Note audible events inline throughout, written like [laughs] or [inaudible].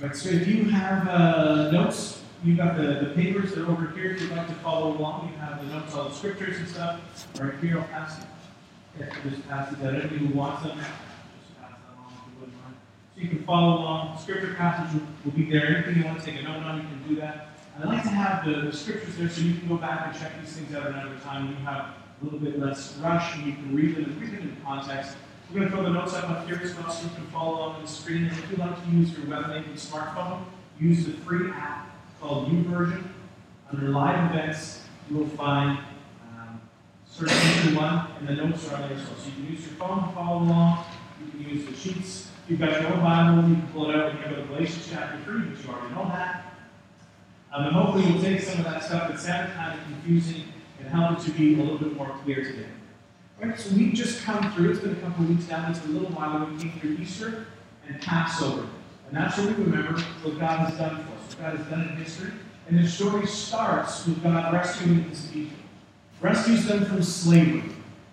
Right, so if you have uh, notes, you've got the, the papers that are over here. If you'd like to follow along, you have the notes, all the scriptures and stuff. Right here, I'll pass it. Yeah, just pass it to anybody who wants them. Just pass them along if you wouldn't mind. So you can follow along. Scripture passage will, will be there. Anything you want to take a note on, you can do that. I like to have the, the scriptures there so you can go back and check these things out another time. You have a little bit less rush and you can read them and read them in context. We're going to throw the notes up on here as well so you can follow along on the screen. And if you'd like to use your web-enabled smartphone, use the free app called YouVersion. Under Live Events, you will find um, search into one, and the notes are on there as well. So you can use your phone to follow along. You can use the sheets. You've got your own Bible, you can pull it out you go to Galatians chapter 3, but you already know that. Um, and hopefully we'll take some of that stuff that sounded kind of confusing and help it to be a little bit more clear today. Right, so we've just come through, it's been a couple of weeks now, it's a little while ago, we came through Easter and Passover. And that's where we remember what God has done for us, what God has done in history. And the story starts with God rescuing his people, rescues them from slavery.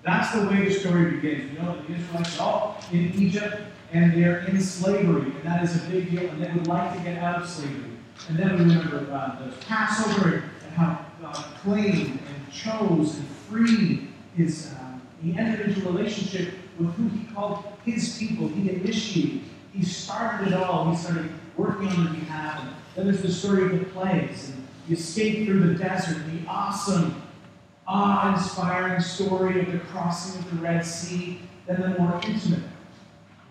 That's the way the story begins. You know the Israelites are all in Egypt and they're in slavery, and that is a big deal, and they would like to get out of slavery. And then we remember uh, the Passover and how God claimed and chose and freed his. Uh, he entered into a relationship with who he called his people. He initiated. He started it all. He started working on their behalf. And then there's the story of the plagues and the escape through the desert, the awesome, awe-inspiring story of the crossing of the Red Sea, then the more intimate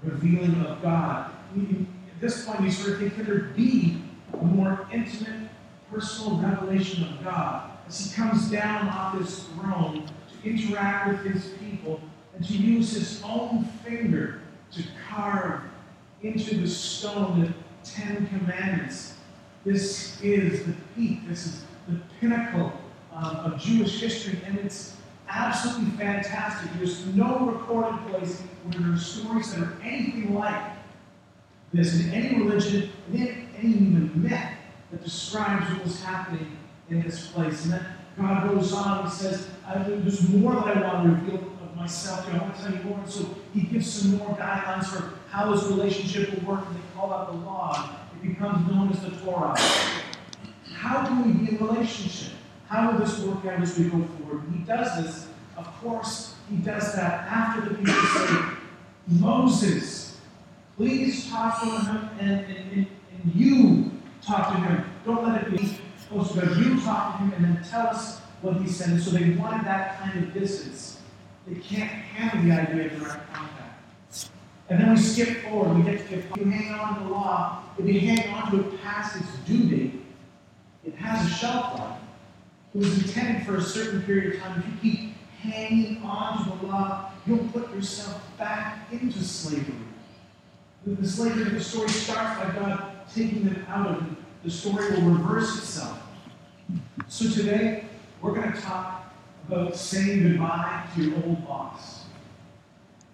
revealing of God. At this point, we sort of think, could there be a more intimate, personal revelation of God as He comes down off His throne interact with His people and to use His own finger to carve into the stone the Ten Commandments? This is the peak. This is the pinnacle um, of Jewish history, and it's absolutely fantastic. There's no recorded place where there are stories that are anything like this in any religion, in any even myth that describes what was happening in this place. And then God goes on, he says, There's more that I want to reveal of myself. I want to tell you more. And so he gives some more guidelines for how his relationship will work, and they call that the law. It becomes known as the Torah. How can we be in relationship? How will this work out as we go forward? He does this, of course, he does that after the people say, Moses, please talk to him and, and, and, and you talk to him. Don't let it be supposed to go. You talk to him and then tell us what he said. And so they wanted that kind of distance. They can't handle the idea of direct contact. And then we skip forward. We get to if you hang on to the law, if you hang on to it past its due date, it has a shelf life. It was intended for a certain period of time. If you keep hanging on to the law, you'll put yourself back into slavery. The slavery, of the story starts by God taking them out of. The story will reverse itself. So today, we're going to talk about saying goodbye to your old boss.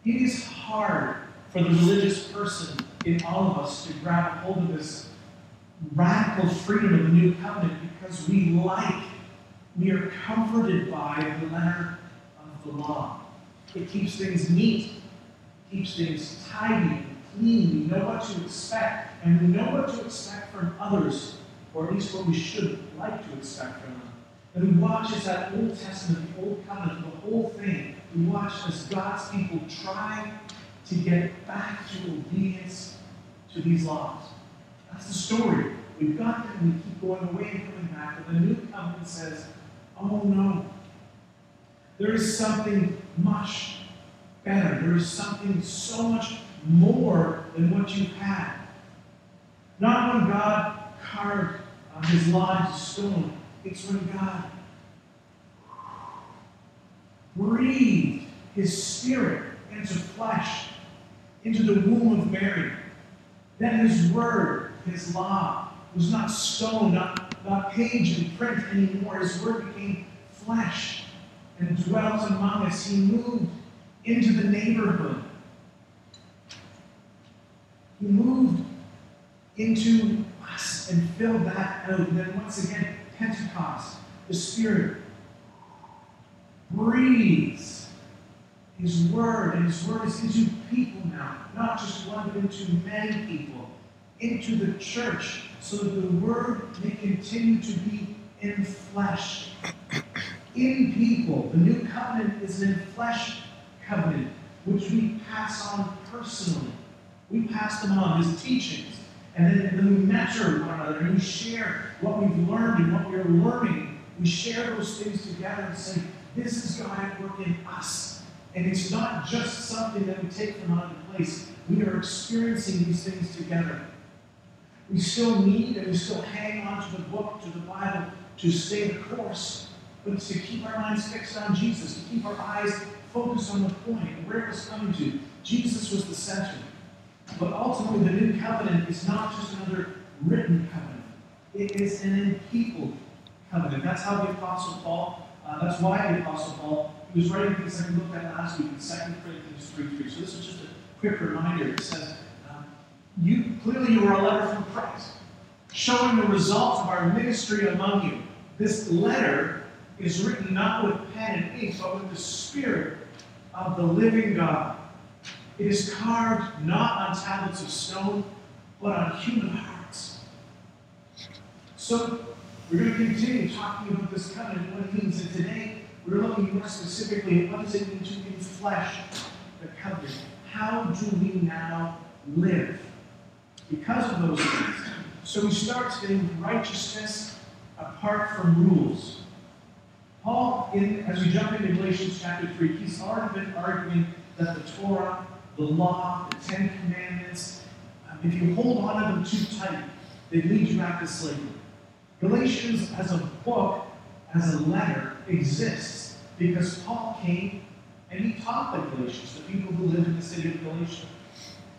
It is hard for the religious person in all of us to grab hold of this radical freedom of the new covenant because we like we are comforted by the letter of the law. It keeps things neat, keeps things tidy clean. We know what to expect, and we know what to expect from others, or at least what we should like to expect from them. And we watch as that Old Testament, the Old Covenant, the whole thing, we watch as God's people try to get back to obedience to these laws. That's the story. We've got them, and we keep going away and coming back. But the new covenant says, Oh no. There is something much better. There is something so much more than what you've had. Not when God carved uh, his law stone, it's when God breathed his spirit into flesh, into the womb of Mary. Then his word, his law, was not stone, not not page and print anymore. His word became flesh and dwelt among us. He moved into the neighborhood. He moved into us and filled that out. And then once again, Pentecost, the Spirit breathes His word, and His word is into people now, not just one, but into many people. into the church so that the word may continue to be in flesh, in people. The new covenant is an in flesh covenant, which we pass on personally. We pass them on as teachings. And then, then we mentor one another and we share what we've learned and what we're learning. We share those things together and say, this is God at work in us. And it's not just something that we take from another place. We are experiencing these things together. We still need and we still hang on to the book, to the Bible, to stay the course, but to keep our minds fixed on Jesus, to keep our eyes focused on the point and where it was coming to. Jesus was the center. But ultimately, the new covenant is not just another written covenant, it is an in people covenant. That's how the Apostle Paul, uh, that's why the Apostle Paul, he was writing things like we looked at last week in 2 Corinthians 3 3. So this is just a quick reminder. It says, uh, you clearly you are a letter from Christ, showing the results of our ministry among you. This letter is written not with pen and ink, but with the Spirit of the living God. It is carved not on tablets of stone, but on human hearts. So, we're going to continue talking about this covenant, what it means. And today, we're looking more specifically at what does it mean to inflesh the covenant. How do we now live because of those things? So we start today with righteousness apart from rules. Paul, in, as we jump into Galatians chapter 3, he's already been arguing that the Torah the law, the Ten Commandments, um, if you hold on to them too tight, they lead you back to slavery. Galatians, as a book, as a letter, exists because Paul came and he taught the Galatians, the people who lived in the city of Galatia.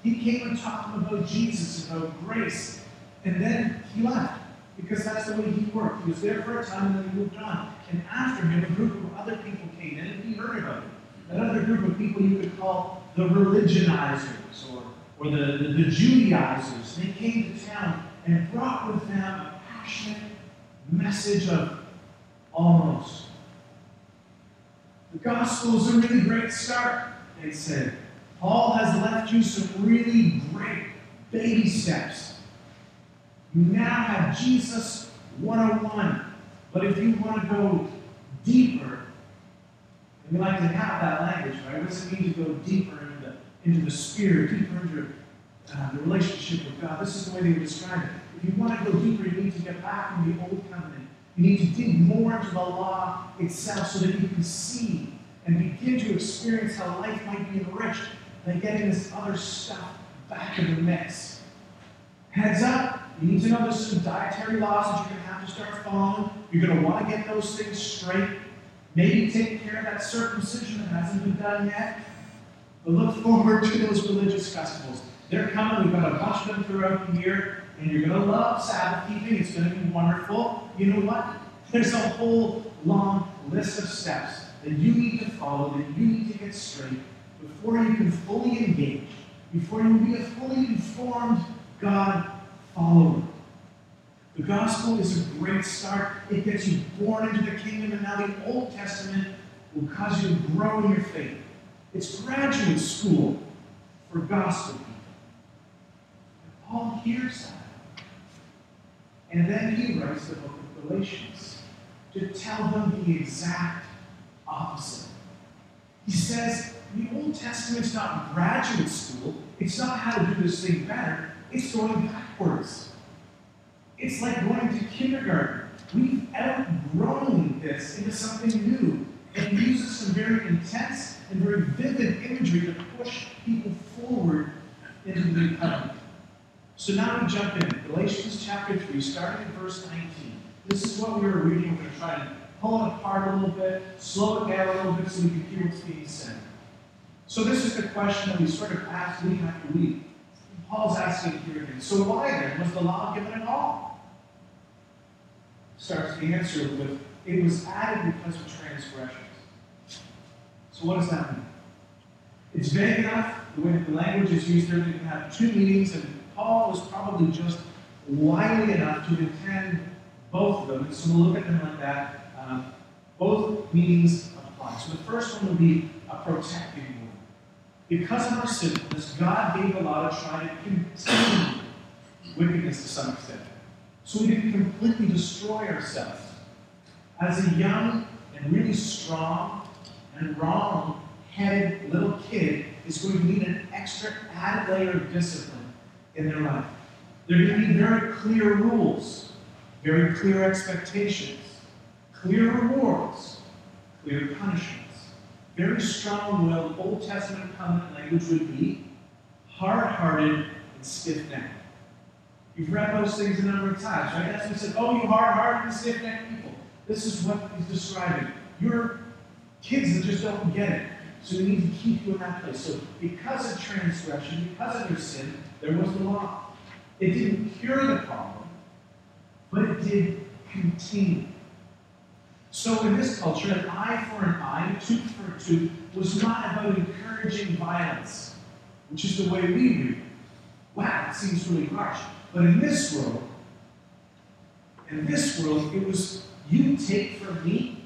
He came and taught them about Jesus, about grace, and then he left because that's the way he worked. He was there for a time and then he moved on. And after him, a group of other people came in and he heard about it. Another group of people you could call the religionizers or, or the, the, the Judaizers. They came to town and brought with them a passionate message of almost. The gospel is a really great start, they said. Paul has left you some really great baby steps. You now have Jesus 101. But if you want to go deeper, we like to have that language, right? What does it mean to go deeper into the, into the spirit, deeper into uh, the relationship with God? This is the way they would describe it. If you want to go deeper, you need to get back in the old covenant. You need to dig more into the law itself so that you can see and begin to experience how life might be enriched by getting this other stuff back in the mix. Heads up, you need to know there's some dietary laws that you're going to have to start following. You're going to want to get those things straight. Maybe take care of that circumcision that hasn't been done yet. But look forward to those religious festivals. They're coming. We've got a bunch of them throughout the year. And you're going to love Sabbath keeping. It's going to be wonderful. You know what? There's a whole long list of steps that you need to follow, that you need to get straight before you can fully engage, before you can be a fully informed God follower. The gospel is a great start. It gets you born into the kingdom, and now the Old Testament will cause you to grow in your faith. It's graduate school for gospel people. And Paul hears that. And then he writes the book of Galatians to tell them the exact opposite. He says, the Old Testament's not graduate school. It's not how to do this thing better. It's going backwards. It's like going to kindergarten. We've outgrown this into something new. And uses some very intense and very vivid imagery to push people forward into the new covenant. So now we jump in. Galatians chapter 3, starting in verse 19. This is what we were reading. We're going to try and pull it apart a little bit, slow it down a little bit so we can hear what's being said. So this is the question that we sort of ask week after week. Paul's asking here again. So why then was the law given at all? starts the answer with, it was added because of transgressions. So what does that mean? It's vague enough, the way the language is used there, they have two meanings, and Paul was probably just wily enough to intend both of them. And so we'll look at them like that. Um, both meanings apply. So the first one would be a protecting. Because of our sinfulness, God gave law to try to continue wickedness to some extent. So we didn't completely destroy ourselves. As a young and really strong and wrong headed little kid is going to need an extra added layer of discipline in their life. There are going to be very clear rules, very clear expectations, clear rewards, clear punishments. Very strong willed Old Testament covenant language would be hard hearted and stiff necked. You've read those things a number of times, right? That's what he said, oh, you hard hearted and stiff necked people. This is what he's describing. You're kids that just don't get it. So we need to keep you in that place. So because of transgression, because of their sin, there was the law. It didn't cure the problem, but it did contain So in this culture, an eye for an eye, a tooth for a tooth, was not about encouraging violence, which is the way we read it. Wow, it seems really harsh. But in this world, in this world, it was you take from me,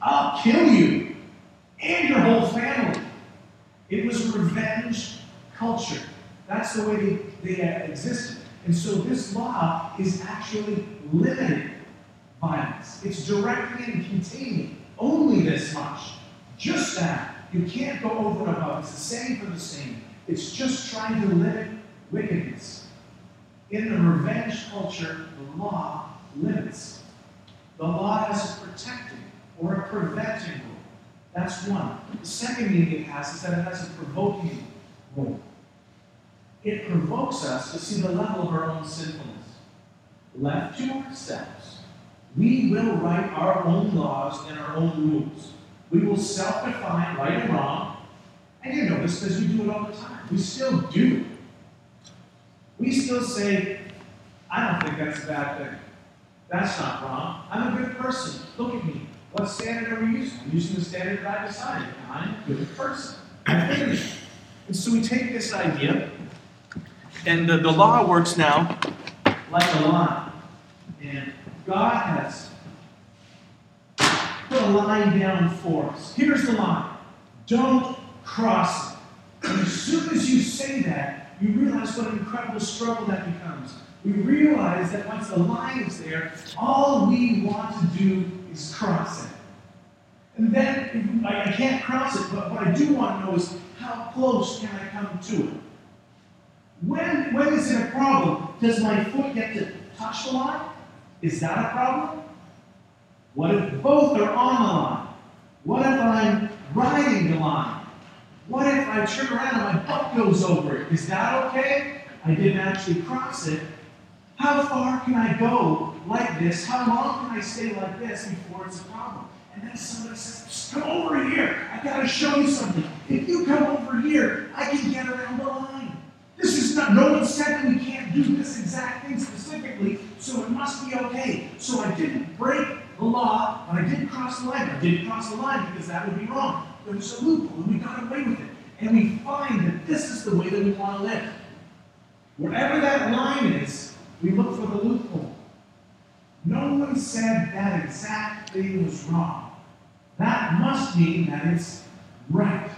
I'll kill you and your whole family. It was revenge culture. That's the way they, they uh, existed. And so this law is actually limiting violence. It's directing and containing only this much. Just that. You can't go over and above. It's the same for the same. It's just trying to limit wickedness. In the revenge culture, the law limits. The law has a protecting or a preventing role. That's one. The second meaning it has is that it has a provoking role. It provokes us to see the level of our own sinfulness. Left to ourselves, we will write our own laws and our own rules. We will self define right and wrong. And you know this because we do it all the time. We still do. We still say, I don't think that's a bad thing. That's not wrong. I'm a good person. Look at me. What standard are we using? I'm using the standard that I decided. I'm a good person. I finished. And so we take this idea, and the, the law works now like a line. God has put a line down for us. Here's the line don't cross it. And as soon as you say that, you realize what an incredible struggle that becomes we realize that once the line is there, all we want to do is cross it. And then I, can't cross it, but what I do want to know is how close can I come to it? When, when is it a problem? Does my foot get to touch the line? Is that a problem? What if both are on the line? What if I'm riding the line? What if I turn around and my butt goes over it? Is that okay? I didn't actually cross it, how far can I go like this? How long can I stay like this before it's a problem? And then somebody says, come over here. I got to show you something. If you come over here, I can get around the line. This is not, no one said that we can't do this exact thing specifically, so it must be okay. So I didn't break the law, but I didn't cross the line. I didn't cross the line because that would be wrong. There was a loophole, and we got away with it. And we find that this is the way that we want to live. Wherever that line is, we look for the loophole. No one said that exact thing was wrong. That must mean that it's right.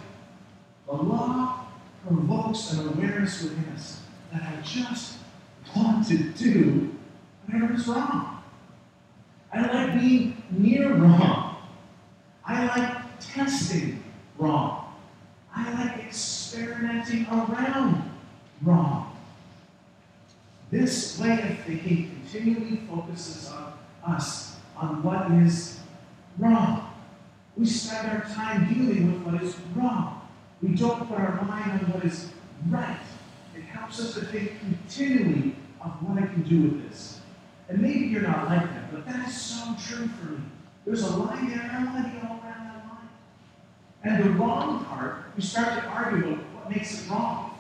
The law provokes an awareness within us that I just want to do whatever is wrong. I like being near wrong. I like testing wrong. I like experimenting around wrong. This way of thinking continually focuses on us, on what is wrong. We spend our time dealing with what is wrong. We don't put our mind on what is right. It helps us to think continually of what I can do with this. And maybe you're not like that, but that is so true for me. There's a line there, and I want to get all around that line. And the wrong part, we start to argue about what makes it wrong.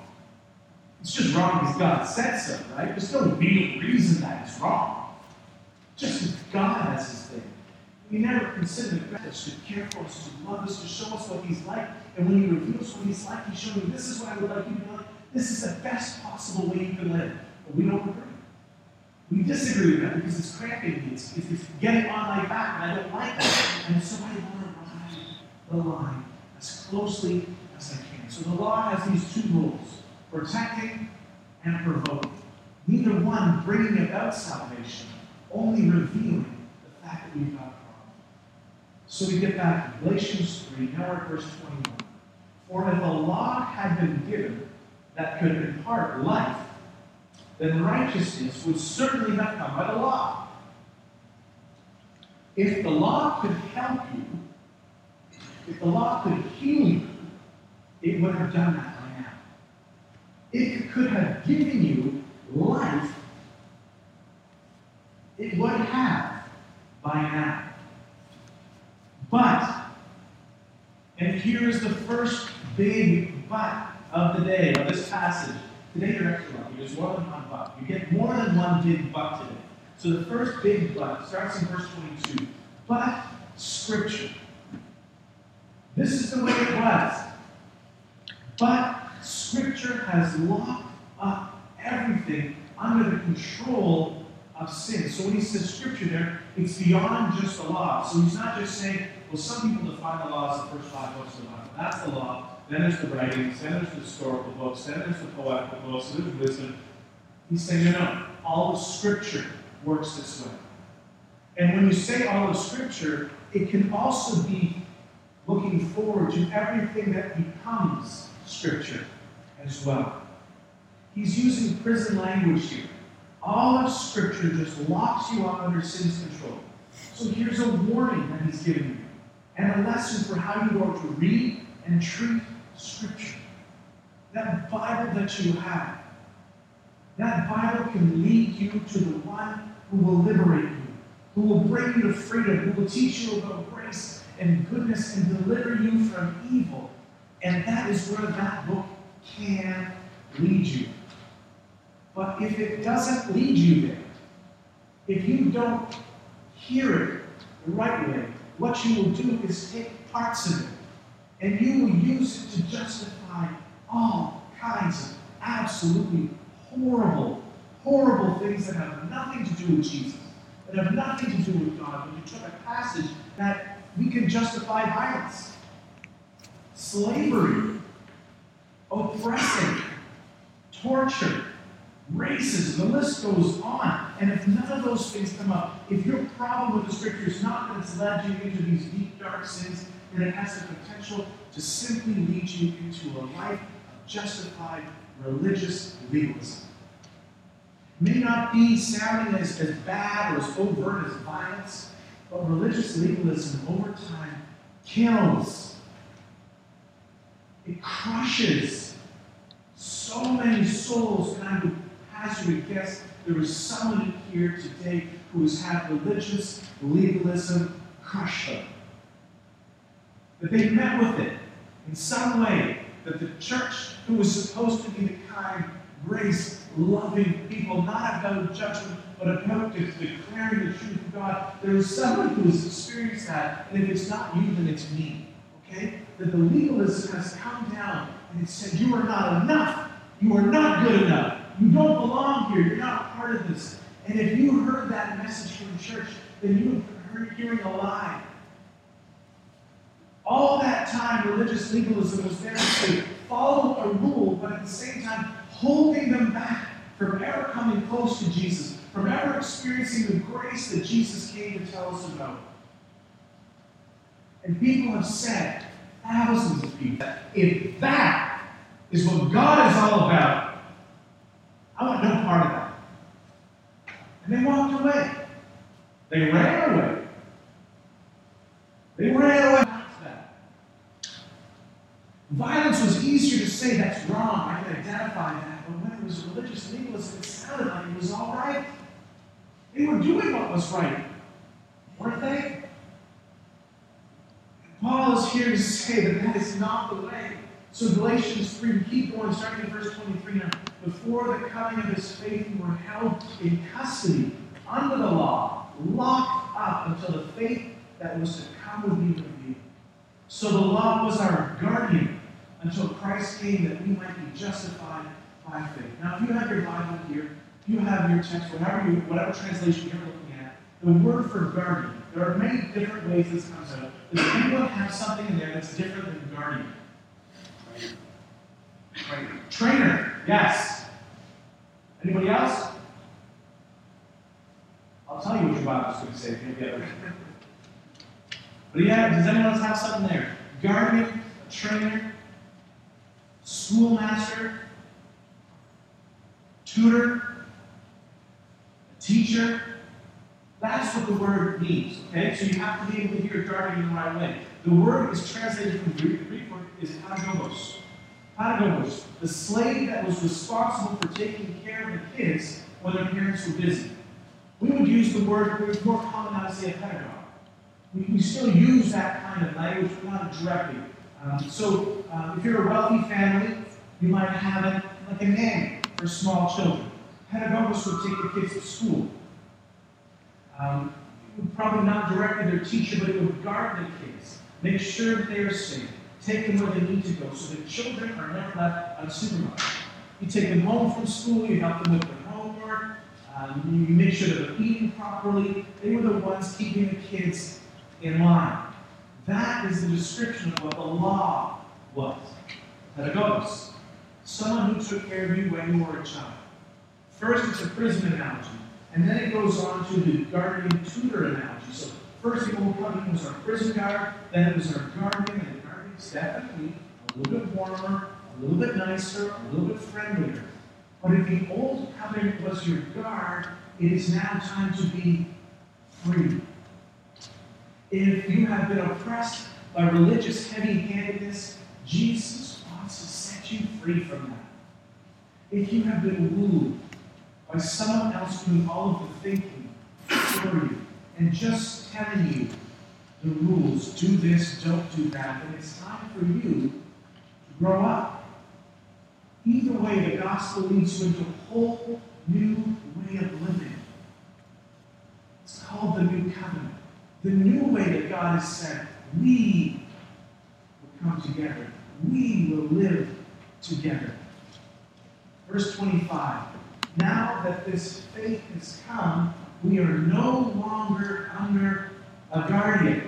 It's just wrong because God said so, right? There's no real reason that it's wrong. Just God has his thing. We never consider the God to care for us, to love us, to show us what he's like. And when he reveals what he's like, he's showing this is what I would like you to know. This is the best possible way you can live. But we don't agree. We disagree with that because it's cramping me. It's, it's, it's getting on my back, and I don't like that. And so I want to ride the line as closely as I can. So the law has these two rules protecting and provoking. neither one bringing about salvation, only revealing the fact that we've got a problem. So we get back to Galatians 3, now we're at verse 21. For if a law had been given that could impart life, then righteousness would certainly not come by the law. If the law could help you, if the law could heal you, it would have done that by now. It could have given you life, it would have by now. But, and here is the first big but of the day, of this passage. Today you're extra lucky. There's more than one but. You get more than one big but today. So the first big but starts in verse 22. But Scripture. This is the way it was. But Scripture has locked up everything under the control of sin. So when he says Scripture there, it's beyond just the law. So he's not just saying, well, some people define the law as the first five books of the Bible. That's the law. Then there's the writings. Then there's the historical books. Then there's the poetical books. There's wisdom. He's saying, no, no. All of Scripture works this way. And when you say all of Scripture, it can also be looking forward to everything that becomes Scripture as well. He's using prison language here. All of Scripture just locks you up under sin's control. So here's a warning that he's giving you, and a lesson for how you are to read and treat Scripture. That Bible that you have, that Bible can lead you to the one who will liberate you, who will bring you to freedom, who will teach you about grace and goodness and deliver you from evil. And that is where that book can lead you. But if it doesn't lead you there, if you don't hear it the right way, what you will do is take parts of it and you will use it to justify all kinds of absolutely horrible, horrible things that have nothing to do with Jesus, that have nothing to do with God. When you took a passage that we can justify violence, slavery, oppressing, torture, racism, the list goes on. And if none of those things come up, if your problem with the scripture is not that it's led you into these deep, dark sins, then it has the potential to simply lead you into a life of justified religious legalism. It may not be sounding as, as bad or as overt as violence, but religious legalism over time kills. It crushes so many souls, and I would hazard a guess there is someone here today who has had religious legalism crush them. That they met with it in some way, that the church, who was supposed to be the kind, grace, loving people, not about judgment, but about declaring the truth of God, there is someone who has experienced that, and if it's not you, then it's me. Okay? That the legalism has come down and it said, You are not enough. You are not good enough. You don't belong here. You're not part of this. And if you heard that message from church, then you heard hearing a lie. All that time, religious legalism was there to follow a rule, but at the same time, holding them back from ever coming close to Jesus, from ever experiencing the grace that Jesus came to tell us about. And people have said, thousands of people, that if that is what God is all about, I want no part of that. And they walked away. They ran away. They ran away. Violence was easier to say that's wrong. I can identify that. But when it was religious legalism, it sounded like it was all right. They were doing what was right, weren't they? Paul is here to say that that is not the way. So Galatians 3, we keep going, starting in verse 23 now. Before the coming of his faith, we were held in custody under the law, locked up until the faith that was to come would be revealed. So the law was our guardian until Christ came that we might be justified by faith. Now, if you have your Bible here, you have your text, whatever, you, whatever translation you're looking at, the word for guardian, there are many different ways this comes out. Does anyone have something in there that's different than guardian? Trainer. Trainer, yes. Anybody else? I'll tell you what your Bible's going to say if you'll get it. But yeah, does anyone else have something there? Guardian, trainer, schoolmaster, tutor, teacher. That's what the word means. Okay? So you have to be able to hear guardian in the right way. The word is translated from Greek. The Greek word is paidagogos. Paidagogos, the slave that was responsible for taking care of the kids when their parents were busy. We would use the word, it more common now to say a pedagogue. We, we still use that kind of language, but not directly. Um, so um, if you're a wealthy family, you might have it like a nanny for small children. Pedagogos would take the kids to school. Um, probably not directly their teacher, but it would guard the kids, make sure that they are safe, take them where they need to go, so the children are never left unsupervised. You take them home from school, you help them with their homework, um, you make sure that they're eating properly. They were the ones keeping the kids in line. That is the description of what the law was. Pedagogos. Someone who took care of you when you were a child. First, it's a prison analogy, and then it goes on to the guardian tutor analogy. So, first, it was our prison guard, then it was our guardian, and the guardian's definitely a little bit warmer, a little bit nicer, a little bit friendlier. But if the old covenant was your guard, it is now time to be free. If you have been oppressed by religious heavy handedness, Jesus wants to set you free from that. If you have been wooed by someone else doing all of the thinking for you and just telling you the rules do this, don't do that, then it's time for you to grow up. Either way, the gospel leads you into a whole new way of living. It's called the new covenant. The new way that God has said, we will come together. We will live together. Verse 25. Now that this faith has come, we are no longer under a guardian.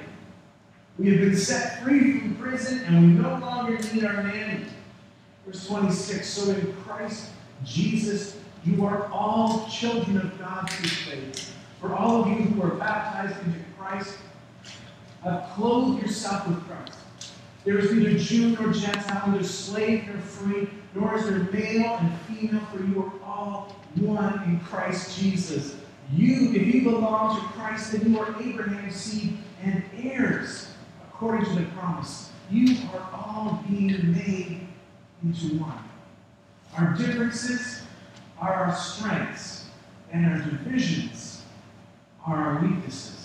We have been set free from prison and we no longer need our nanny. Verse 26 So in Christ Jesus, you are all children of God through faith. For all of you who are baptized into Christ, have clothed yourself with Christ. There is neither Jew nor Gentile, neither slave nor free, nor is there male and female, for you are all one in Christ Jesus. You, if you belong to Christ, then you are Abraham's seed and heirs according to the promise. You are all being made into one. Our differences are our strengths, and our divisions are our weaknesses.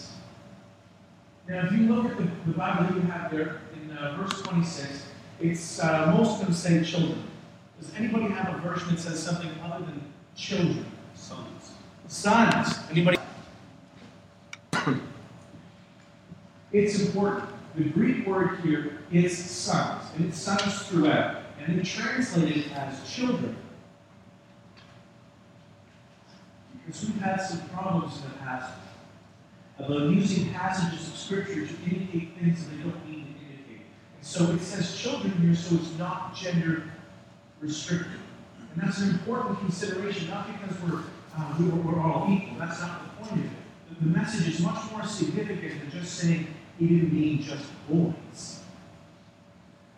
Now, if you look at the, the Bible that you have there in uh, verse 26, it's uh, most of them say children. Does anybody have a version that says something other than children? Sons. Sons. Anybody? it's important. The Greek word here is sons, and it's sons throughout and it's translated as children. Because we've had some problems in the past about using passages of Scripture to indicate things that they don't mean to indicate. And so it says children here, so it's not gender restricted. And that's an important consideration, not because we're, uh, we're, we're all equal. That's not the point of it. The, the message is much more significant than just saying he didn't mean just boys.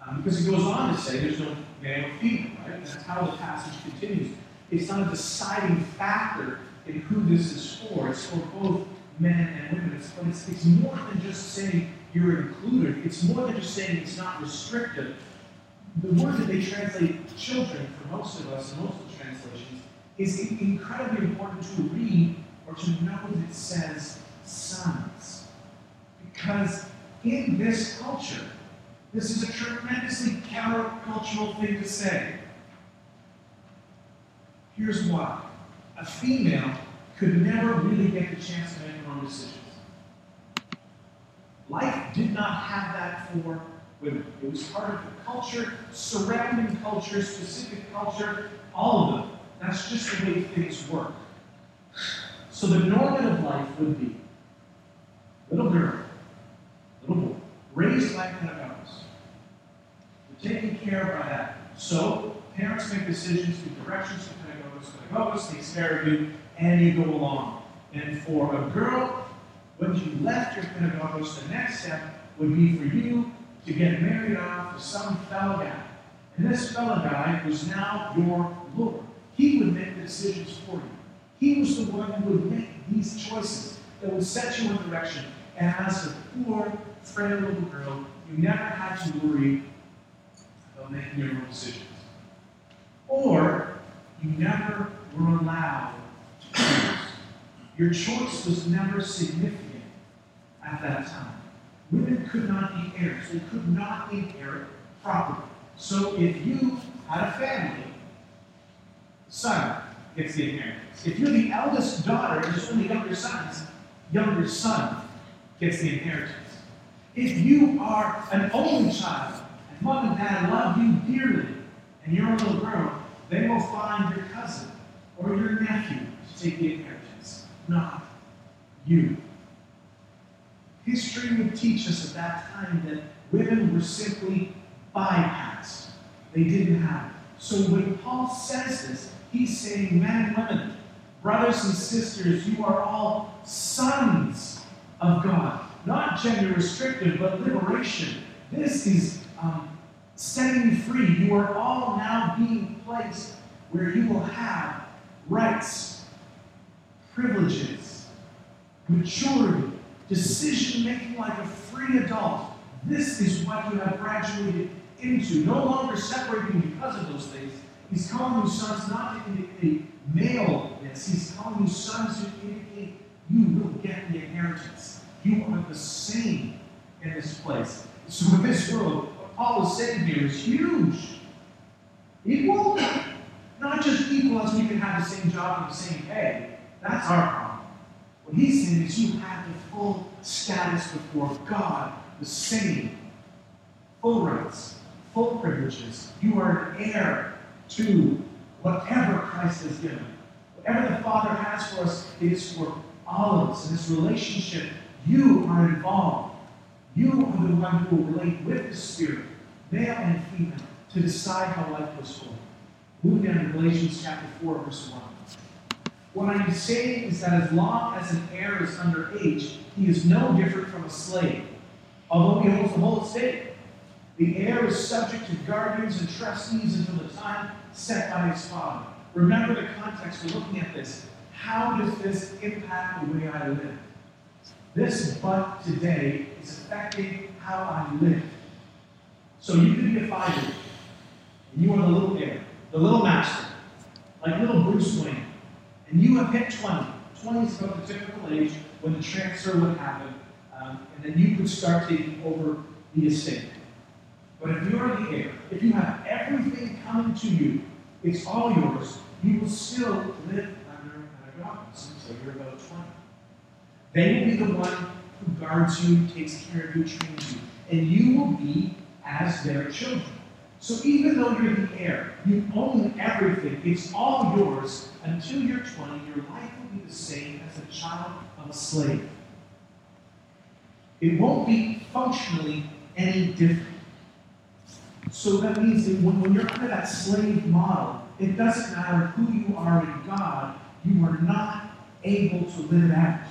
Um, because it goes on to say there's no male or female, right? That's how the passage continues. It's not a deciding factor in who this is for. It's for both men and women. It's, but it's, it's more than just saying you're included. It's more than just saying it's not restrictive. The word that they translate children for most of us, in most of the translations, is incredibly important to read or to know that it says sons. Because in this culture, this is a tremendously countercultural thing to say. Here's why. A female could never really get the chance to make their own decisions. Life did not have that for women. It was part of the culture, surrounding culture, specific culture, all of them. That's just the way things work. So the normative life would be little girl, little boy, raised by pedagogos, taken care of by that. So parents make decisions, give directions to pedagogos, pedagogos takes care of you, and you go along. And for a girl, when you left your Pentecost, the next step would be for you to get married off to some fellow guy. And this fellow guy was now your Lord. He would make the decisions for you. He was the one who would make these choices that would set you in direction. And as a poor, frail little girl, you never had to worry about making your own decisions. Or you never were allowed. Your choice was never significant at that time. Women could not be heirs. They could not inherit property. So if you had a family, son gets the inheritance. If you're the eldest daughter and there's only younger sons, younger son gets the inheritance. If you are an only child and mom and dad love you dearly and you're a little girl, they will find your cousin or your nephew take the inheritance, not you. History would teach us at that time that women were simply bypassed. They didn't have it. So when Paul says this, he's saying, men and women, brothers and sisters, you are all sons of God. Not gender restrictive, but liberation. This is um, setting you free. You are all now being placed where you will have rights, privileges, maturity, decision making like a free adult. This is what you have graduated into. No longer separating because of those things. He's calling you sons not to indicate maleness. He's calling you sons to indicate you will get the inheritance. You are the same in this place. So in this world, what Paul is saying here is huge. Equal? Not just equal as we can have the same job and the same pay. That's our problem. What he's saying is you have the full status before God, the same. Full rights, full privileges. You are an heir to whatever Christ has given. Whatever the Father has for us is for all of us. In this relationship, you are involved. You are the one who will relate with the Spirit, male and female, to decide how life goes forward. Move down to Galatians chapter 4, verse 1. What I'm saying is that as long as an heir is under age, he is no different from a slave, although he holds the whole estate. The heir is subject to guardians and trustees until the time set by his father. Remember the context, we're looking at this. How does this impact the way I live? This but today is affecting how I live. So you could be a five year and you are the little heir, the little master, like little Bruce Wayne, and you have hit 20. 20 is about the typical age when the transfer would happen, um, and then you could start taking over the estate. But if you're the heir, if you have everything coming to you, it's all yours, you will still live under a guidance until you're about 20. They will be the one who guards you, takes care of you, trains you, and you will be as their children. So even though you're the heir, you own everything, it's all yours until you're 20, your life will be the same as a child of a slave. It won't be functionally any different. So that means that when, when you're under that slave model, it doesn't matter who you are in God, you are not able to live out.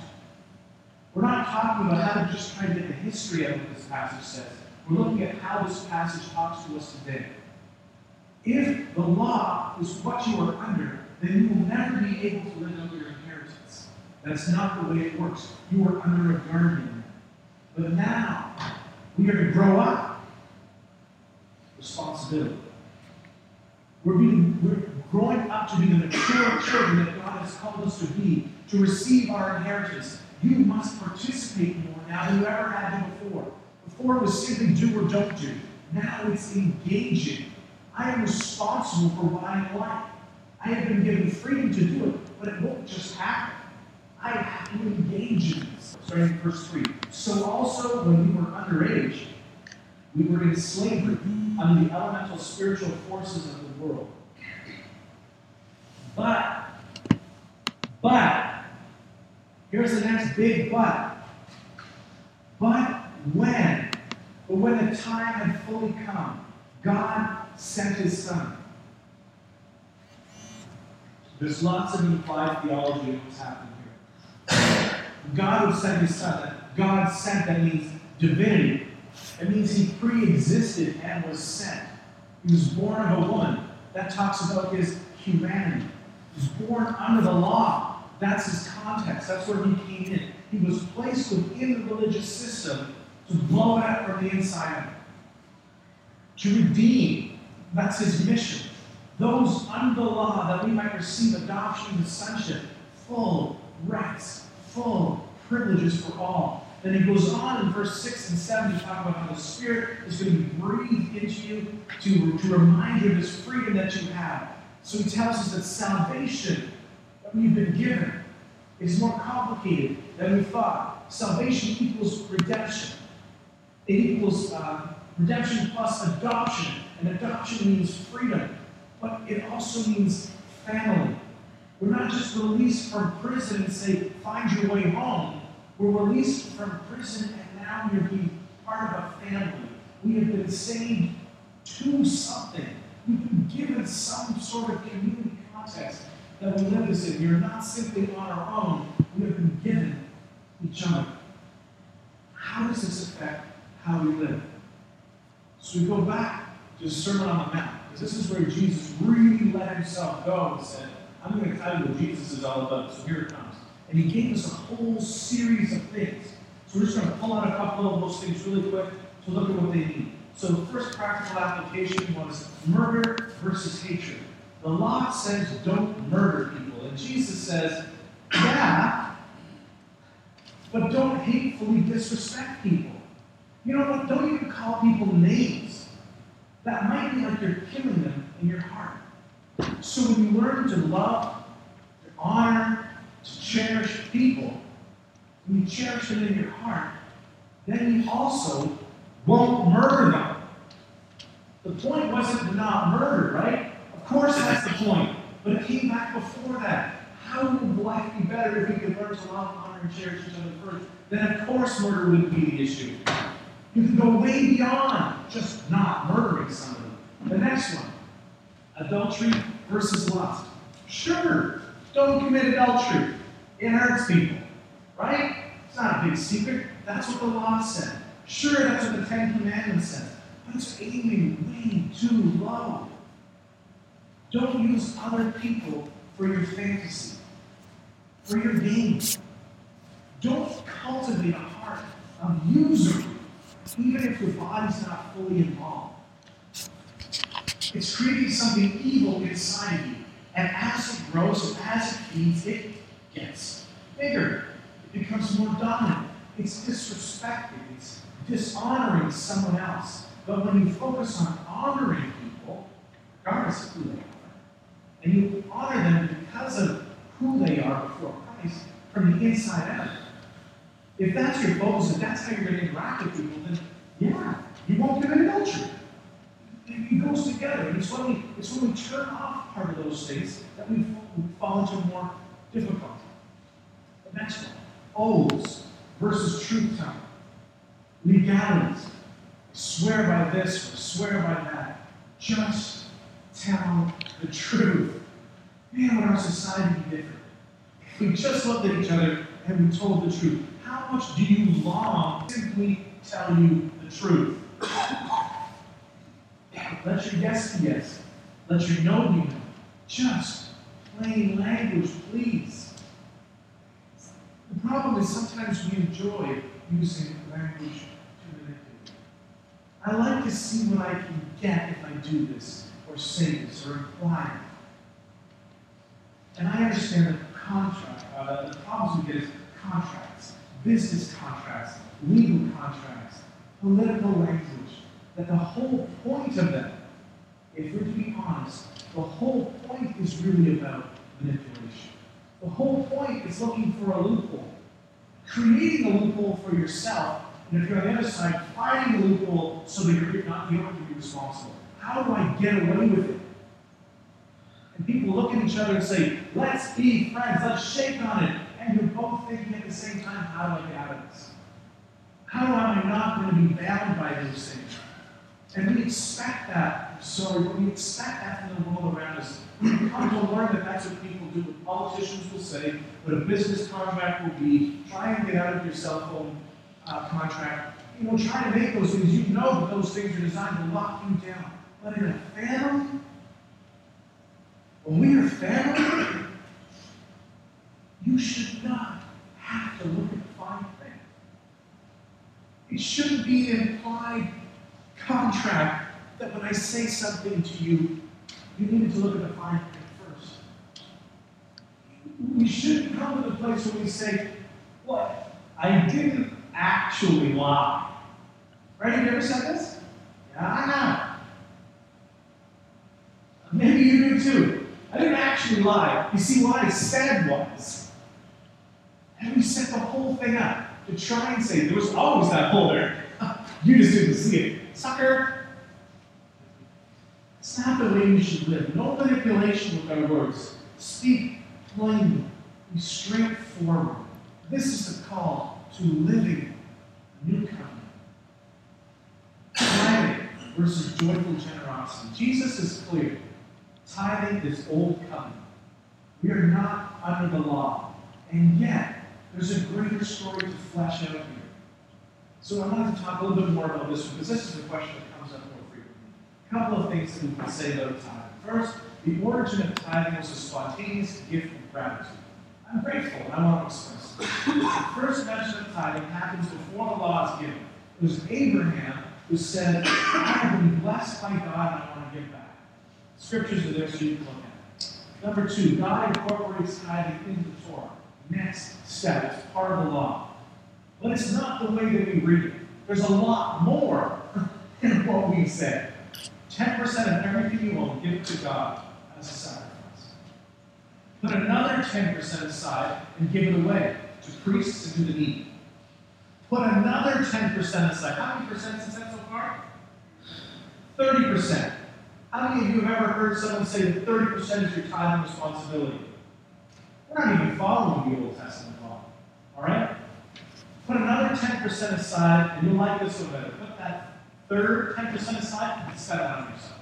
We're not talking about how to just try to get the history of what this passage says. We're looking at how this passage talks to us today. If the law is what you are under, then you will never be able to live out your inheritance. That's not the way it works. You are under a guardian. But now, we are to grow up. Responsibility. We're, being, we're growing up to be the mature children that God has called us to be, to receive our inheritance. You must participate more now than you ever had before. Before it was simply do or don't do. Now it's engaging. I am responsible for what I like. I have been given freedom to do it, but it won't just happen. I have to engage in this. Starting in verse 3. So also, when we were underage, we were in slavery under the elemental spiritual forces of the world. But, but, here's the next big but. But when? When the time had fully come, God sent his son. There's lots of implied theology of what's happening here. God would send his son. God sent, that means divinity. It means he pre existed and was sent. He was born of a woman. That talks about his humanity. He was born under the law. That's his context. That's where he came in. He was placed within the religious system to blow it up from the inside out. To redeem. That's his mission. Those under law that we might receive adoption into sonship, full rights, full privileges for all. Then he goes on in verse 6 and 7 to talk about how the Spirit is going to be breathed into you to, to remind you of this freedom that you have. So he tells us that salvation that we've been given is more complicated than we thought. Salvation equals redemption. It equals uh, redemption plus adoption. And adoption means freedom, but it also means family. We're not just released from prison and say, find your way home. We're released from prison and now you're being part of a family. We have been saved to something. We've been given some sort of community context that we live this in. You're not simply on our own. We have been given each other. How does this affect how we live? So we go back to the Sermon on the Mount, because this is where Jesus really let himself go and said, I'm going to tell you what Jesus is all about. So here it comes. And he gave us a whole series of things. So we're just going to pull out a couple of those things really quick to look at what they mean. So the first practical application was murder versus hatred. The law says don't murder people. And Jesus says, yeah, but don't hatefully disrespect people. You know what? Don't even call people names. That might be like you're killing them in your heart. So when you learn to love, to honor, to cherish people, when you cherish them in your heart, then you also won't murder them. The point wasn't not murder, right? Of course that's the point. But it came back before that. How would life be better if we could learn to love, honor, and cherish each other first? Then of course murder would be the issue. You can go way beyond just not murdering somebody. The next one adultery versus lust. Sure, don't commit adultery. It hurts people, right? It's not a big secret. That's what the law said. Sure, that's what the Ten Commandments said. But it's aiming way too low. Don't use other people for your fantasy, for your gain. Don't cultivate a heart of usury, even if your body's not fully involved. It's creating something evil inside you. And as it grows and as it feeds, it gets bigger. It becomes more dominant. It's disrespecting. It's dishonoring someone else. But when you focus on honoring people, regardless of who they are, and you honor them because of who they are before Christ, from the inside out, if that's your focus, if that's how you're going to interact with people, then yeah, you won't commit adultery. It goes together. It's when, we, it's when we turn off part of those things that we fall into more difficulty. The next one oaths versus truth telling. Legalities. Swear by this or swear by that. Just tell the truth. Man, would our society be different? If we just looked at each other and we told the truth, how much do you long simply tell you the truth? [coughs] Let your yes be yes. Let your no be no. Just plain language, please. The problem is sometimes we enjoy using language to manipulate. I like to see what I can get if I do this, or say this, or imply. And I understand that contract, uh, the problems we get is contracts, business contracts, legal contracts, political language. That the whole point of them, if we're to be honest, the whole point is really about manipulation. The whole point is looking for a loophole, creating a loophole for yourself, and if you're on the other side, finding a loophole so that you're not you don't have to be responsible. How do I get away with it? And people look at each other and say, let's be friends, let's shake on it. And you're both thinking at the same time, how do I get out of this? How am I not going to be bound by those things? And we expect that sorry, but we expect that from the world around us. We've come to learn that that's what people do, what politicians will say, what a business contract will be. Try and get out of your cell phone uh, contract. You know, try to make those things. You know that those things are designed to lock you down. But in a family, when we are family, you should not have to look at fine print. It shouldn't be an implied contract that when I say something to you, you needed to look at the fine print first. We shouldn't come to the place where we say, What? I didn't actually lie. Right? Have you ever said this? Yeah, I know. Maybe you do too. I didn't actually lie. You see, what I said was, and we set the whole thing up to try and say there was always that hole there. [laughs] You just didn't see it. Sucker! It's not the way we should live. No manipulation with our words. Speak plainly. Be straightforward. This is the call to living a new covenant. Tithing versus joyful generosity. Jesus is clear. Tithing is old covenant. We are not under the law. And yet, there's a greater story to flesh out here. So I wanted to talk a little bit more about this one, because this is a question that comes up more frequently. A couple of things that we can say about tithing. First, the origin of tithing was a spontaneous gift of gratitude. I'm grateful, and I want to express it. The first mention of tithing happens before the law is given. It was Abraham who said, I have been blessed by God, and I want to give back. Scriptures are there so you can look at it. Number two, God incorporates tithing into the Torah. Next step, it's part of the law. But it's not the way that we read it. There's a lot more [laughs] than what we said. 10% of everything you own, give it to God as a sacrifice. Put another 10% aside and give it away to priests and to the needy. Put another 10% aside. How many percent is that so far? 30%. How many of you have ever heard someone say that 30% is your time and responsibility? We're not even following the Old Testament law. All right? Put another 10% aside, and you'll like this one better. Put that third 10% aside and spend it on yourself.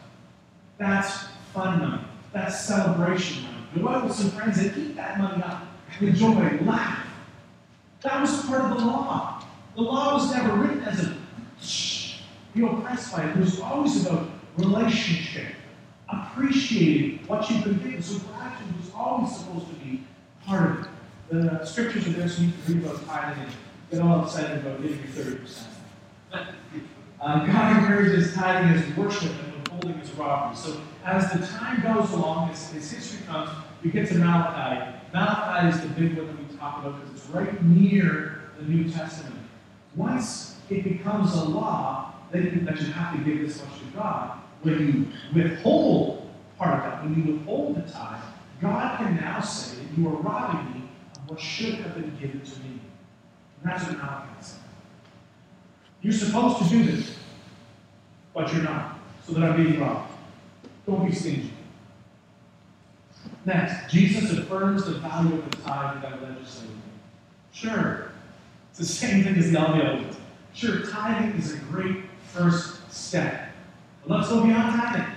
That's fun money. That's celebration money. Go out with some friends and eat that money up. Enjoy, laugh. That was part of the law. The law was never written as a be oppressed by it. It was always about relationship, appreciating what you've been given. So gratitude was always supposed to part. The scriptures are there so you read about tithing and get all excited about giving your 30%. Uh, God encourages tithing as worship and withholding as robbery. So as the time goes along, as, as history comes, we get to Malachi. Malachi is the big one that we talk about because it's right near the New Testament. Once it becomes a law that you, that you have to give this much to God, when you withhold part of that, when you withhold the tithe, God can now say that you are robbing me of what should have been given to me. And that's what Malachi said. You're supposed to do this, but you're not, so that I'm being robbed. Don't be stingy. Next, Jesus affirms the value of the tithe without legislating. Sure, it's the same thing as the LBO. Sure, tithing is a great first step. But let's go beyond tithing.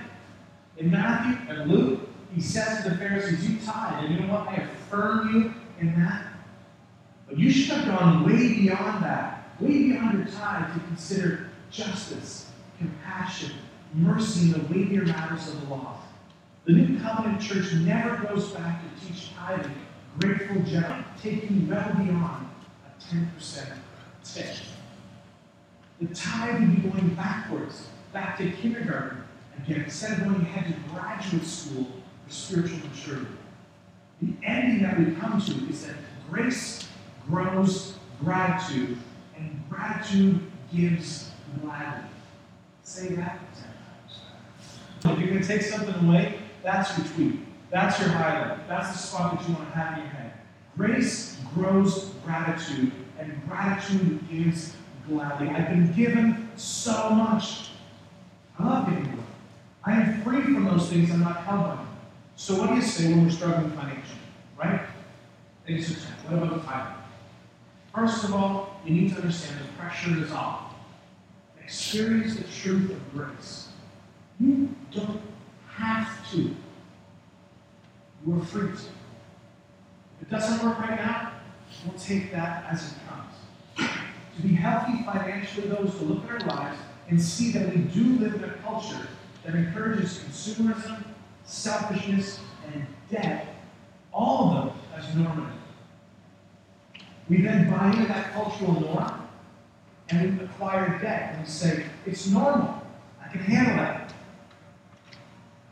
In Matthew and Luke, he says to the Pharisees, You tithe, and you know what? I affirm you in that. But you should have gone way beyond that, way beyond your tithe to consider justice, compassion, mercy, and the weightier matters of the law. The New Covenant Church never goes back to teach tithing, grateful generosity, taking well beyond a 10% tip. The tithe would be going backwards, back to kindergarten again, instead of going ahead to graduate school spiritual maturity. The ending that we come to is that grace grows gratitude, and gratitude gives gladly. Say that ten times. if you're going to take something away, that's your tweet. That's your highlight. That's the spot that you want to have in your head. Grace grows gratitude, and gratitude gives gladly. I've been given so much. I love giving. I am free from those things. I'm not held by. So what do you say when we're struggling financially? Right? Things. What about tithing? First of all, you need to understand the pressure is off. Experience the truth of grace. You don't have to. You are free to. If it doesn't work right now, we'll take that as it comes. To be healthy financially, those to look at our lives and see that we do live in a culture that encourages consumerism, selfishness, and debt, all of those as normative. We then buy into that cultural norm and we acquire debt and we say, it's normal. I can handle that.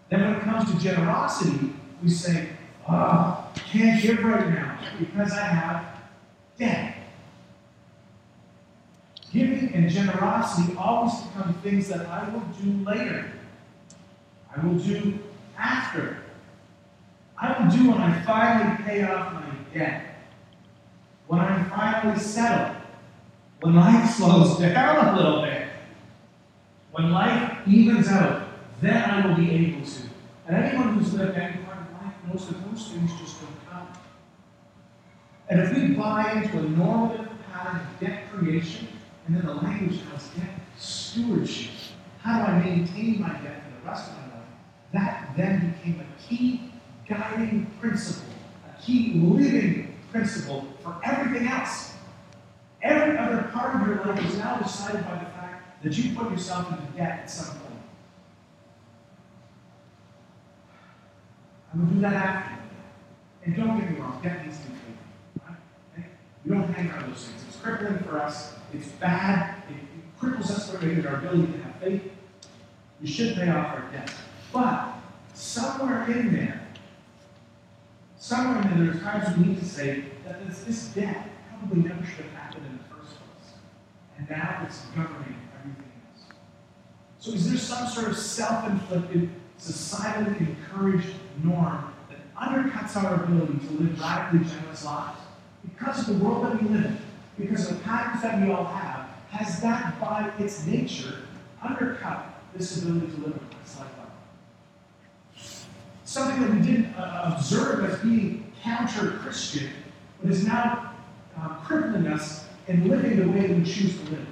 Then when it comes to generosity, we say, oh, can't give right now because I have debt. Giving and generosity always become things that I will do later. I will do after. I will do when I finally pay off my debt. When I'm finally settled. When life [laughs] slows down a little bit. When life evens out, then I will be able to. And anyone who's lived any part of life knows that those things just don't come. And if we buy into a normative pattern of debt creation, and then the language has debt stewardship, how do I maintain my debt for the rest of my life? That then became a key guiding principle, a key living principle for everything else. Every other part of your life is now decided by the fact that you put yourself into debt at some point. i'm will do that after. And don't get me wrong, debt needs to be paid. We don't hang around those things. It's crippling for us. It's bad. It, it cripples us for our ability to have faith. We should pay off our debt. But somewhere in there, somewhere in there, there's times we need to say that this, this debt probably never should have happened in the first place. And now it's governing everything else. So is there some sort of self-inflicted, societally encouraged norm that undercuts our ability to live radically generous lives? Because of the world that we live in, because of the patterns that we all have, has that by its nature undercut this ability to live a Christ-like life? Something that we didn't uh, observe as being counter-Christian, but is now uh, crippling us in living the way that we choose to live.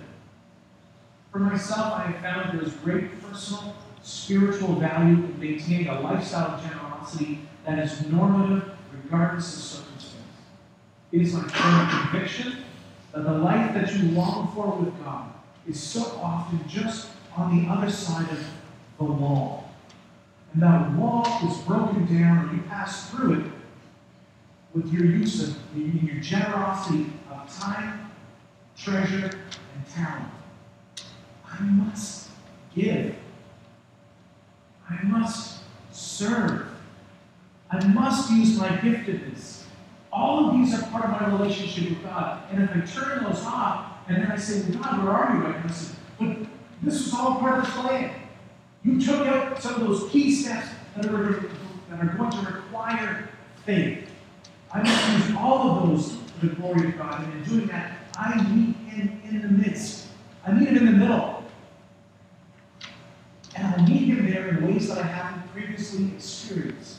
For myself, I have found there is great personal, spiritual value in maintaining a lifestyle of generosity that is normative regardless of circumstance. It is my firm conviction that the life that you long for with God is so often just on the other side of the wall. And that wall is broken down, and you pass through it with your use of your generosity of time, treasure, and talent. I must give. I must serve. I must use my giftedness. All of these are part of my relationship with God. And if I turn those off, and then I say, God, where are you? I say, but this was all part of the plan. You took out some of those key steps that are, that are going to require faith. I must use all of those for the glory of God. And in doing that, I meet Him in the midst. I meet Him in the middle. And I meet Him there in ways that I haven't previously experienced.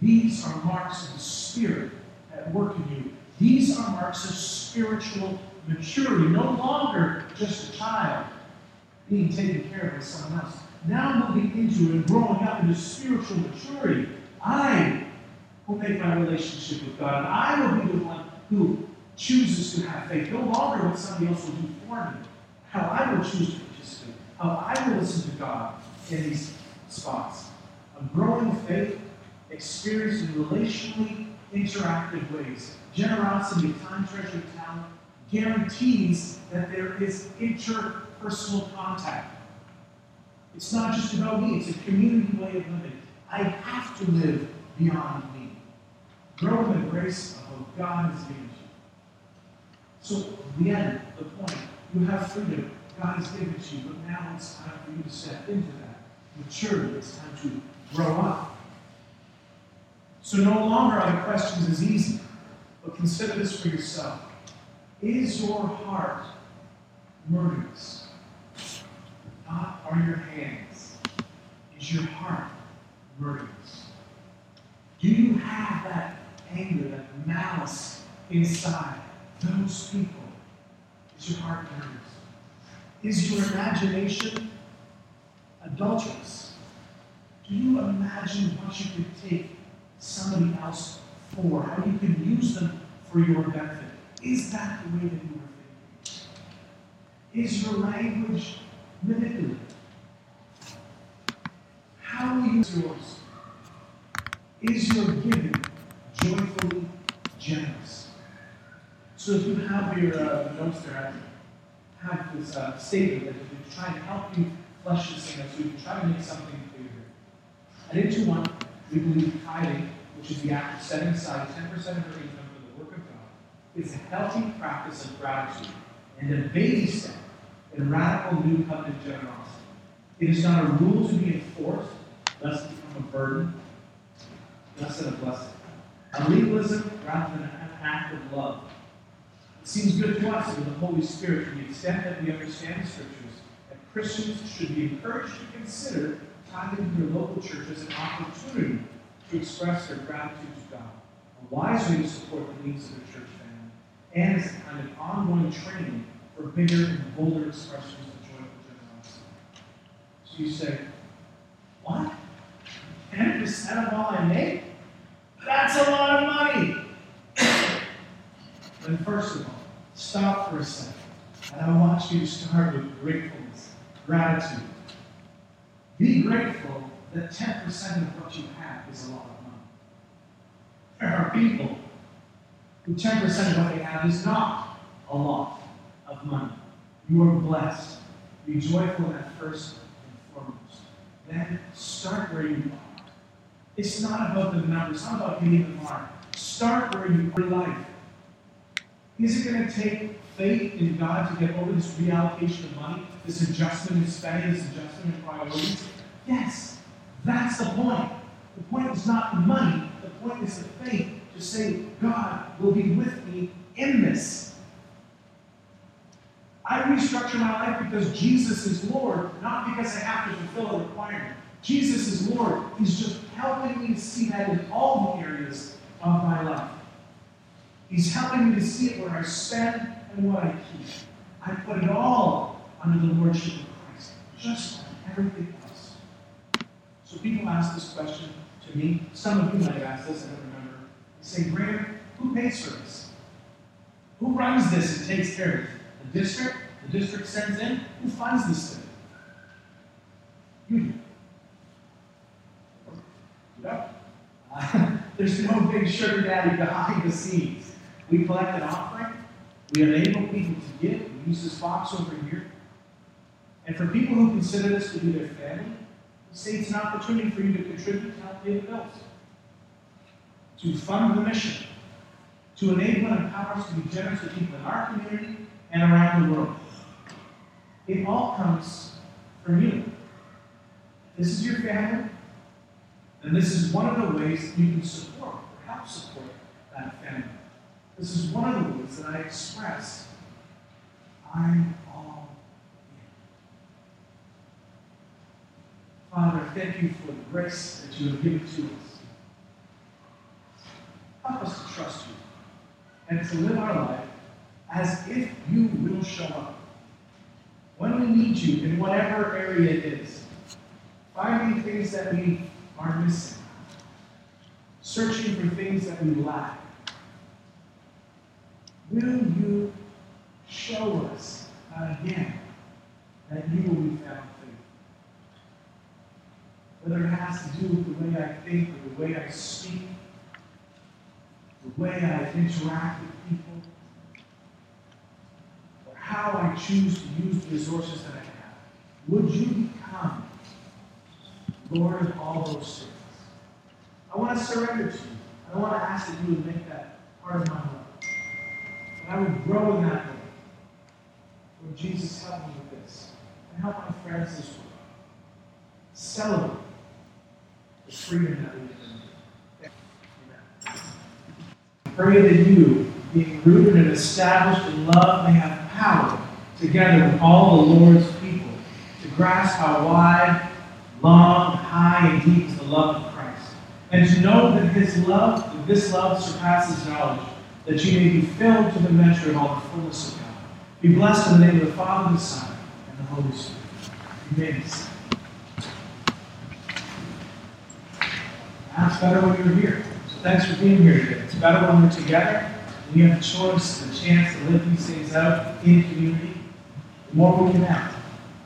These are marks of the Spirit at work in you. These are marks of spiritual maturity. No longer just a child being taken care of by someone else. Now moving into and growing up into spiritual maturity. I will make my relationship with God. I will be the one who chooses to have faith. No longer what somebody else will do for me. How I will choose to participate. How I will listen to God in these spots. A growing faith experienced in relationally interactive ways. Generosity time, treasure, talent guarantees that there is interpersonal contact. It's not just about me, it's a community way of living. I have to live beyond me. Grow in the grace of what God has given you. So, the end, the point, you have freedom. God has given it to you, but now it's time for you to step into that. Maturity, it's time to grow up. So no longer are the questions as easy, but consider this for yourself. Is your heart murderous? Are your hands. Is your heart murderous? Do you have that anger, that malice inside? Those people. Is your heart murderous? Is your imagination adulterous, do you imagine what you could take somebody else for? How you could use them for your benefit? Is that the way that you are thinking? Is your language manipulative? How will you yours? Is your giving joyfully generous? So if you have your uh, notes there, have this uh, statement that to try and help you flesh this thing out so you can try to make something clear. At Into One, we believe tithing, which is the act of setting aside 10% of your income for the work of God, is a healthy practice of gratitude and a baby step in radical new covenant generosity. It is not a rule to be enforced, lest it become a burden, less than a blessing. A legalism rather than an act of love. It seems good to us in the Holy Spirit to the extent that we understand the Scriptures that Christians should be encouraged to consider tithing to their local church as an opportunity to express their gratitude to God, a wise way to support the needs of their church family, and as a kind of ongoing training for bigger and bolder expressions of joyful generosity. So you say, what? 10% of all I make? That's a lot of money. then first of all, stop for a second. And I want you to start with gratefulness, gratitude. Be grateful that 10% of what you have is a lot of money. There are people who 10% of what they have is not a lot money. You are blessed. Be joyful that first and foremost. Then start where you are. It's not about the numbers, it's not about hitting the mark. Start where you are in life. Is it going to take faith in God to get over this reallocation of money, this adjustment in spending, this adjustment in priorities? Yes, that's the point. The point is not the money, the point is the faith to say, God will be with me in this. I restructure my life because Jesus is Lord, not because I have to fulfill a requirement. Jesus is Lord. He's just helping me see that in all the areas of my life. He's helping me to see it where I spend and what I keep. I put it all under the Lordship of Christ, just like everything else. So people ask this question to me. Some of you might have asked this, I don't remember. They say, Graham, who pays for this? Who runs this and takes care of it? The district? The district sends in? Who funds this thing? You do. Yep. Uh, [laughs] there's no big sugar daddy behind the scenes. We collect an offering. We enable people to give. We use this box over here. And for people who consider this to be their family, we say it's an opportunity for you to contribute to help pay the bills, to fund the mission, to enable and empower us to be generous to people in our community and around the world. It all comes from you. This is your family, and this is one of the ways that you can support or help support that family. This is one of the ways that I express I'm all in. Father, thank you for the grace that you have given to us. Help us to trust you and to live our life as if you will show up. When we need you in whatever area it is, finding things that we are missing, searching for things that we lack, will you show us again that you will be found faithful? Whether it has to do with the way I think or the way I speak, the way I interact with people, how I choose to use the resources that I have, would you become Lord of all those things? I want to surrender to you. I want to ask that you would make that part of my life. And I would grow in that way. Lord Jesus, help me with this. And help my friends as well. Celebrate the freedom that we live in. Pray that you, being rooted and established in love, may have power, together with all the Lord's people, to grasp how wide, long, high, and deep is the love of Christ, and to know that his love, that this love surpasses knowledge, that you may be filled to the measure of all the fullness of God. Be blessed in the name of the Father, the Son, and the Holy Spirit. Amen. That's better when you're here. So thanks for being here today. It's better when we're together. We have a choice, a chance to live these things out in community. The more we can have,